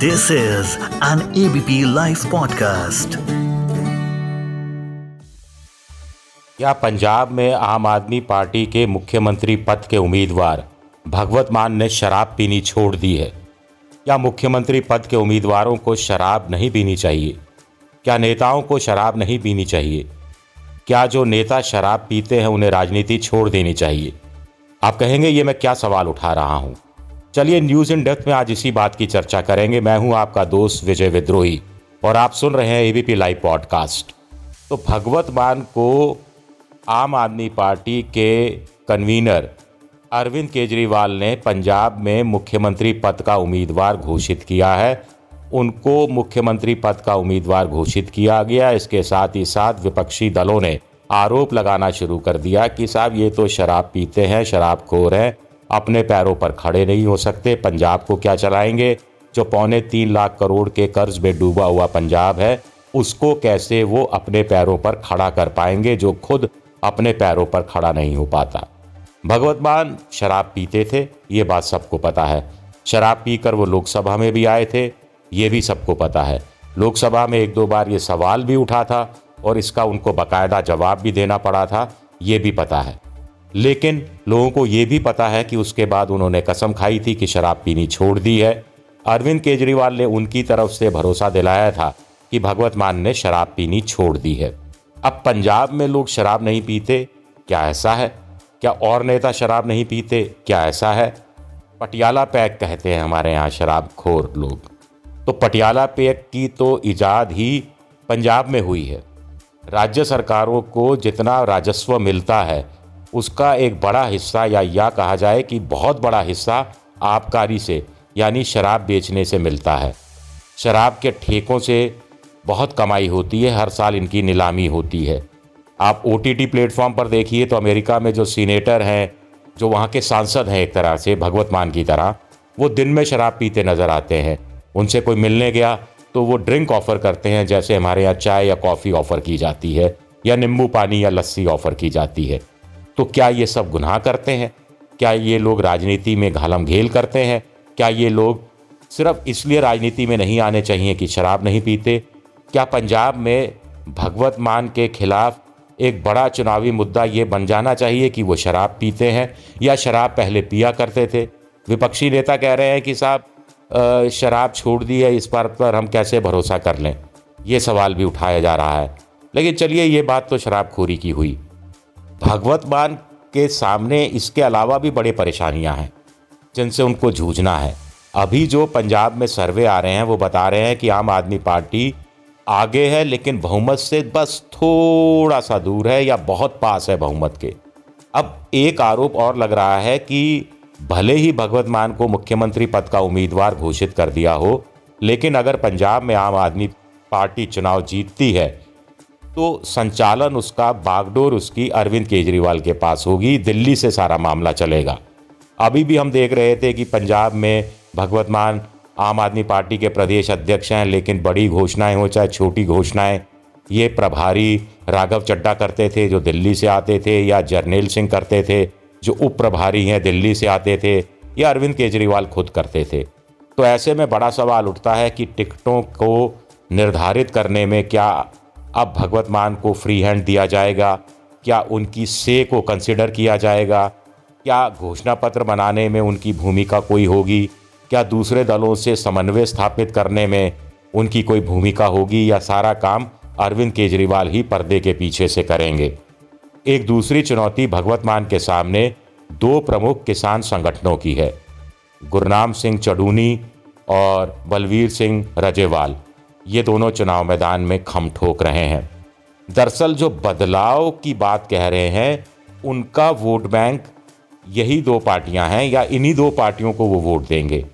This is an ABP Life podcast. क्या पंजाब में आम आदमी पार्टी के मुख्यमंत्री पद के उम्मीदवार भगवत मान ने शराब पीनी छोड़ दी है? क्या मुख्यमंत्री पद के उम्मीदवारों को शराब नहीं पीनी चाहिए? क्या नेताओं को शराब नहीं पीनी चाहिए? क्या जो नेता शराब पीते हैं, उन्हें राजनीति छोड़ देनी चाहिए? आप कहेंगे, ये मैं क्या सवाल उठा रहा हूँ? चलिए न्यूज़ इन डेप्थ में आज इसी बात की चर्चा करेंगे। मैं हूँ आपका दोस्त विजय विद्रोही और आप सुन रहे हैं एबीपी लाइव पॉडकास्ट तो भगवत मान को आम आदमी पार्टी के कन्वीनर अरविंद केजरीवाल ने पंजाब में मुख्यमंत्री पद का उम्मीदवार घोषित किया है। उनको मुख्यमंत्री पद का उम्मीदवार घोषित किया गया। इसके साथ ही साथ विपक्षी दलों ने आरोप लगाना शुरू कर दिया कि साहब ये तो शराब पीते हैं, शराब खोर हैं। अपने पैरों पर खड़े नहीं हो सकते। पंजाब को क्या चलाएँगे? जो पौने तीन लाख करोड़ के कर्ज में डूबा हुआ पंजाब है, उसको कैसे वो अपने पैरों पर खड़ा कर पाएँगे जो खुद अपने पैरों पर खड़ा नहीं हो पाता? भगवत मान, शराब पीते थे, ये बात सबको पता है। शराब पीकर वो लोकसभा में भी आए थे, ये भी सबको पता है। लोकसभा में एक दो बार ये सवाल भी उठा था और इसका उनको बाकायदा जवाब भी देना पड़ा था, ये भी पता है। लेकिन लोगों को ये भी पता है कि उसके बाद उन्होंने कसम खाई थी कि शराब पीनी छोड़ दी है। अरविंद केजरीवाल ने उनकी तरफ़ से भरोसा दिलाया था कि भगवत मान ने शराब पीनी छोड़ दी है। अब पंजाब में लोग शराब नहीं पीते, क्या ऐसा है? क्या और नेता शराब नहीं पीते, क्या ऐसा है? पटियाला पैक कहते हैं हमारे यहाँ शराब खोर लोग। तो पटियाला पैक की तो ईजाद ही पंजाब में हुई है। राज्य सरकारों को जितना राजस्व मिलता है उसका एक बड़ा हिस्सा या या कहा जाए कि बहुत बड़ा हिस्सा आबकारी से, यानी शराब बेचने से मिलता है। शराब के ठेकों से बहुत कमाई होती है, हर साल इनकी नीलामी होती है। आप ओ टी प्लेटफॉर्म पर देखिए तो अमेरिका में जो सीनेटर हैं, जो वहाँ के सांसद हैं एक तरह से, भगवत मान की तरह, वो दिन में शराब पीते नज़र आते हैं। उनसे कोई मिलने गया तो वो ड्रिंक ऑफ़र करते हैं, जैसे हमारे यहाँ चाय या कॉफ़ी ऑफ़र की जाती है, या नींबू पानी या लस्सी ऑफ़र की जाती है। तो क्या ये सब गुनाह करते हैं? क्या ये लोग राजनीति में घालम घेल करते हैं? क्या ये लोग सिर्फ़ इसलिए राजनीति में नहीं आने चाहिए कि शराब नहीं पीते? क्या पंजाब में भगवत मान के खिलाफ एक बड़ा चुनावी मुद्दा ये बन जाना चाहिए कि वो शराब पीते हैं या शराब पहले पिया करते थे? विपक्षी नेता कह रहे हैं कि साहब शराब छोड़ दी है, इस बात पर हम कैसे भरोसा कर लें? ये सवाल भी उठाया जा रहा है। लेकिन चलिए, ये बात तो शराबखोरी की हुई। भगवत मान के सामने इसके अलावा भी बड़े परेशानियाँ हैं, जिनसे उनको जूझना है। अभी जो पंजाब में सर्वे आ रहे हैं, वो बता रहे हैं कि आम आदमी पार्टी आगे है, लेकिन बहुमत से बस थोड़ा सा दूर है या बहुत पास है बहुमत के। अब एक आरोप और लग रहा है कि भले ही भगवत मान को मुख्यमंत्री पद का उम्मीदवार घोषित कर दिया हो, लेकिन अगर पंजाब में आम आदमी पार्टी चुनाव जीतती है तो संचालन उसका, बागडोर उसकी, अरविंद केजरीवाल के पास होगी। दिल्ली से सारा मामला चलेगा। अभी भी हम देख रहे थे कि पंजाब में भगवत मान आम आदमी पार्टी के प्रदेश अध्यक्ष हैं, लेकिन बड़ी घोषणाएँ हो, चाहे छोटी घोषणाएँ, ये प्रभारी राघव चड्डा करते थे, जो दिल्ली से आते थे, या जर्नेल सिंह करते थे, जो उप प्रभारी हैं, दिल्ली से आते थे, या अरविंद केजरीवाल खुद करते थे। तो ऐसे में बड़ा सवाल उठता है कि टिकटों को निर्धारित करने में क्या अब भगवत मान को फ्री हैंड दिया जाएगा। क्या उनकी से को कंसिडर किया जाएगा? क्या घोषणा पत्र बनाने में उनकी भूमिका कोई होगी? क्या दूसरे दलों से समन्वय स्थापित करने में उनकी कोई भूमिका होगी या सारा काम अरविंद केजरीवाल ही पर्दे के पीछे से करेंगे? एक दूसरी चुनौती भगवत मान के सामने दो प्रमुख किसान संगठनों की है। गुरनाम सिंह चडूनी और बलवीर सिंह रजेवाल। ये दोनों चुनाव मैदान में खम ठोक रहे हैं। दरअसल जो बदलाव की बात कह रहे हैं, उनका वोट बैंक यही दो पार्टियाँ हैं या इन्हीं दो पार्टियों को वो वोट देंगे।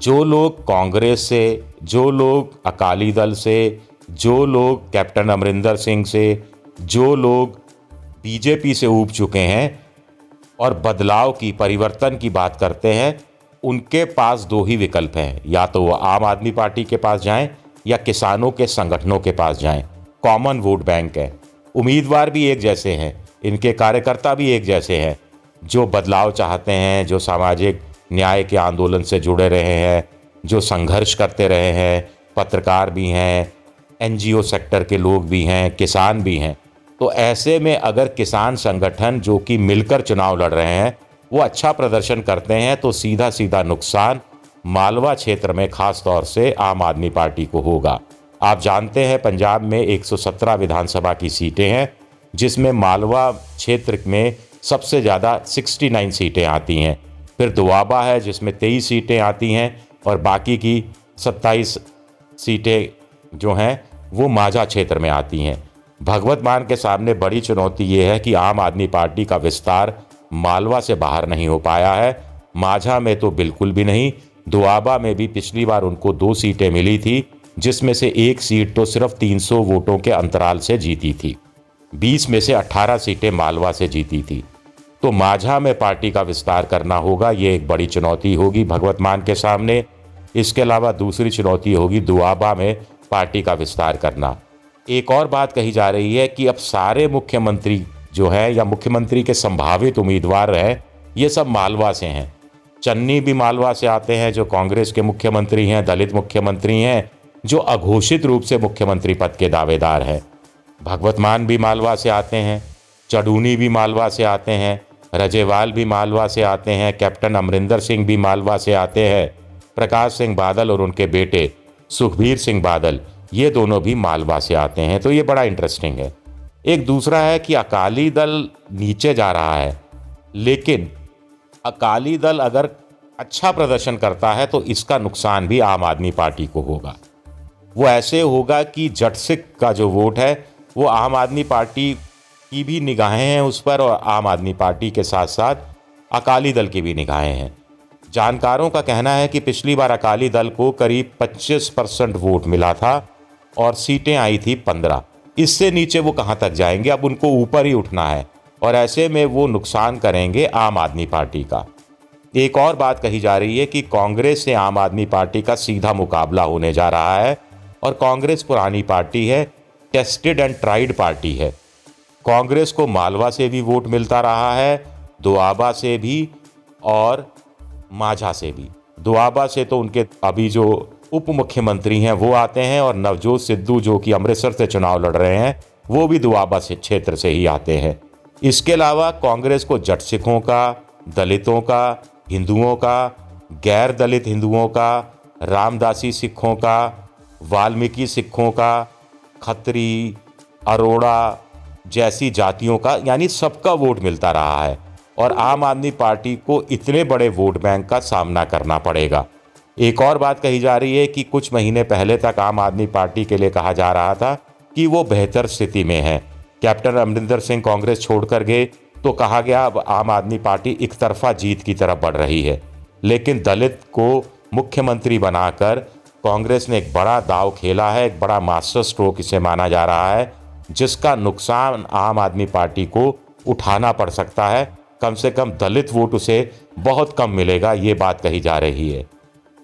जो लोग कांग्रेस से, जो लोग अकाली दल से, जो लोग कैप्टन अमरिंदर सिंह से, जो लोग बीजेपी से ऊब चुके हैं और बदलाव की, परिवर्तन की बात करते हैं, उनके पास दो ही विकल्प हैं। या तो वो आम आदमी पार्टी के पास जाएँ या किसानों के संगठनों के पास जाएँ। कॉमन वोट बैंक है। उम्मीदवार भी एक जैसे हैं। इनके कार्यकर्ता भी एक जैसे हैं। जो बदलाव चाहते हैं, जो सामाजिक न्याय के आंदोलन से जुड़े रहे हैं, जो संघर्ष करते रहे हैं, पत्रकार भी हैं, एनजीओ सेक्टर के लोग भी हैं, किसान भी हैं। तो ऐसे में अगर किसान संगठन जो कि मिलकर चुनाव लड़ रहे हैं, वो अच्छा प्रदर्शन करते हैं तो सीधा सीधा नुकसान मालवा क्षेत्र में खास तौर से आम आदमी पार्टी को होगा। आप जानते हैं, पंजाब में 117 विधानसभा की सीटें हैं, जिसमें मालवा क्षेत्र में सबसे ज़्यादा 69 सीटें आती हैं। फिर दुआबा है, जिसमें 23 सीटें आती हैं, और बाकी की 27 सीटें जो हैं, वो माझा क्षेत्र में आती हैं। भगवत मान के सामने बड़ी चुनौती ये है कि आम आदमी पार्टी का विस्तार मालवा से बाहर नहीं हो पाया है। माझा में तो बिल्कुल भी नहीं दुआबा में भी पिछली बार उनको दो सीटें मिली थी, जिसमें से एक सीट तो सिर्फ़ 300 वोटों के अंतराल से जीती थी। 20 में से 18 सीटें मालवा से जीती थी। तो माझा में पार्टी का विस्तार करना होगा, ये एक बड़ी चुनौती होगी भगवत मान के सामने। इसके अलावा दूसरी चुनौती होगी दुआबा में पार्टी का विस्तार करना। एक और बात कही जा रही है कि अब सारे मुख्यमंत्री जो हैं या मुख्यमंत्री के संभावित उम्मीदवार हैं, ये सब मालवा से हैं। चन्नी भी मालवा से आते हैं, जो कांग्रेस के मुख्यमंत्री हैं, दलित मुख्यमंत्री हैं, जो अघोषित रूप से मुख्यमंत्री पद के दावेदार हैं। भगवत मान भी मालवा से आते हैं, चडूनी भी मालवा से आते हैं, रजेवाल भी मालवा से आते हैं, कैप्टन अमरिंदर सिंह भी मालवा से आते हैं, प्रकाश सिंह बादल और उनके बेटे सुखबीर सिंह बादल, ये दोनों भी मालवा से आते हैं तो ये बड़ा इंटरेस्टिंग है। एक दूसरा है कि अकाली दल नीचे जा रहा है, लेकिन अकाली दल अगर अच्छा प्रदर्शन करता है तो इसका नुकसान भी आम आदमी पार्टी को होगा। वो ऐसे होगा कि जट सिख का जो वोट है, वो आम आदमी पार्टी की भी निगाहें हैं उस पर और आम आदमी पार्टी के साथ साथ अकाली दल की भी निगाहें हैं। जानकारों का कहना है कि पिछली बार अकाली दल को करीब 25 परसेंट वोट मिला था और सीटें आई थी 15 इससे नीचे वो कहाँ तक जाएँगे? अब उनको ऊपर ही उठना है। और ऐसे में वो नुकसान करेंगे आम आदमी पार्टी का। एक और बात कही जा रही है कि कांग्रेस से आम आदमी पार्टी का सीधा मुकाबला होने जा रहा है और कांग्रेस पुरानी पार्टी है, टेस्टेड एंड ट्राइड पार्टी है। कांग्रेस को मालवा से भी वोट मिलता रहा है, दुआबा से भी और माझा से भी। दुआबा से तो उनके अभी जो उप मुख्यमंत्री हैं वो आते हैं और नवजोत सिद्धू जो कि अमृतसर से चुनाव लड़ रहे हैं, वो भी दुआबा से क्षेत्र से ही आते हैं। इसके अलावा कांग्रेस को जट सिखों का, दलितों का, हिंदुओं का गैर दलित हिंदुओं का, रामदासी सिखों का, वाल्मीकि सिखों का, खत्री, अरोड़ा जैसी जातियों का, यानी सबका वोट मिलता रहा है। और आम आदमी पार्टी को इतने बड़े वोट बैंक का सामना करना पड़ेगा। एक और बात कही जा रही है कि कुछ महीने पहले तक आम आदमी पार्टी के लिए कहा जा रहा था कि वो बेहतर स्थिति में है। कैप्टन अमरिंदर सिंह कांग्रेस छोड़कर गए तो कहा गया, अब आम आदमी पार्टी एक तरफा जीत की तरफ़ बढ़ रही है। लेकिन दलित को मुख्यमंत्री बनाकर कांग्रेस ने एक बड़ा दाव खेला है, एक बड़ा मास्टर स्ट्रोक इसे माना जा रहा है, जिसका नुकसान आम आदमी पार्टी को उठाना पड़ सकता है। कम से कम दलित वोट उसे बहुत कम मिलेगा, ये बात कही जा रही है।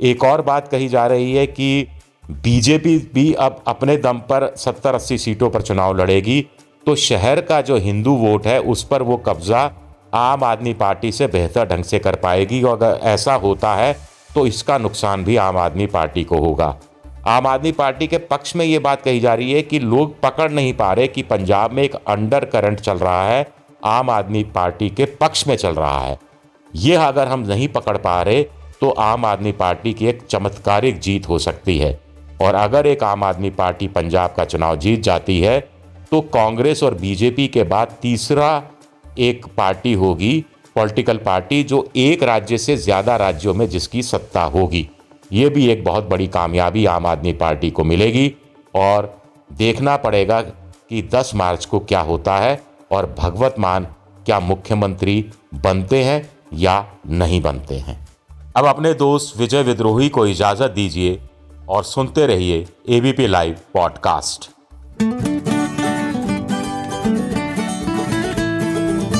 एक और बात कही जा रही है कि बीजेपी भी अब अपने दम पर 70-80 सीटों पर चुनाव लड़ेगी। तो शहर का जो हिंदू वोट है, उस पर वो कब्जा आम आदमी पार्टी से बेहतर ढंग से कर पाएगी। और अगर ऐसा होता है तो इसका नुकसान भी आम आदमी पार्टी को होगा। आम आदमी पार्टी के पक्ष में ये बात कही जा रही है कि लोग पकड़ नहीं पा रहे कि पंजाब में एक अंडर करंट चल रहा है, आम आदमी पार्टी के पक्ष में चल रहा है। ये अगर हम नहीं पकड़ पा रहे तो आम आदमी पार्टी की एक चमत्कारिक जीत हो सकती है। और अगर एक आम आदमी पार्टी पंजाब का चुनाव जीत जाती है तो कांग्रेस और बीजेपी के बाद तीसरा एक पार्टी होगी, पॉलिटिकल पार्टी, जो एक राज्य से ज़्यादा राज्यों में जिसकी सत्ता होगी। ये भी एक बहुत बड़ी कामयाबी आम आदमी पार्टी को मिलेगी और देखना पड़ेगा कि 10 मार्च को क्या होता है और भगवत मान क्या मुख्यमंत्री बनते हैं या नहीं बनते हैं। अब अपने दोस्त विजय विद्रोही को इजाज़त दीजिए और सुनते रहिए ABP live podcast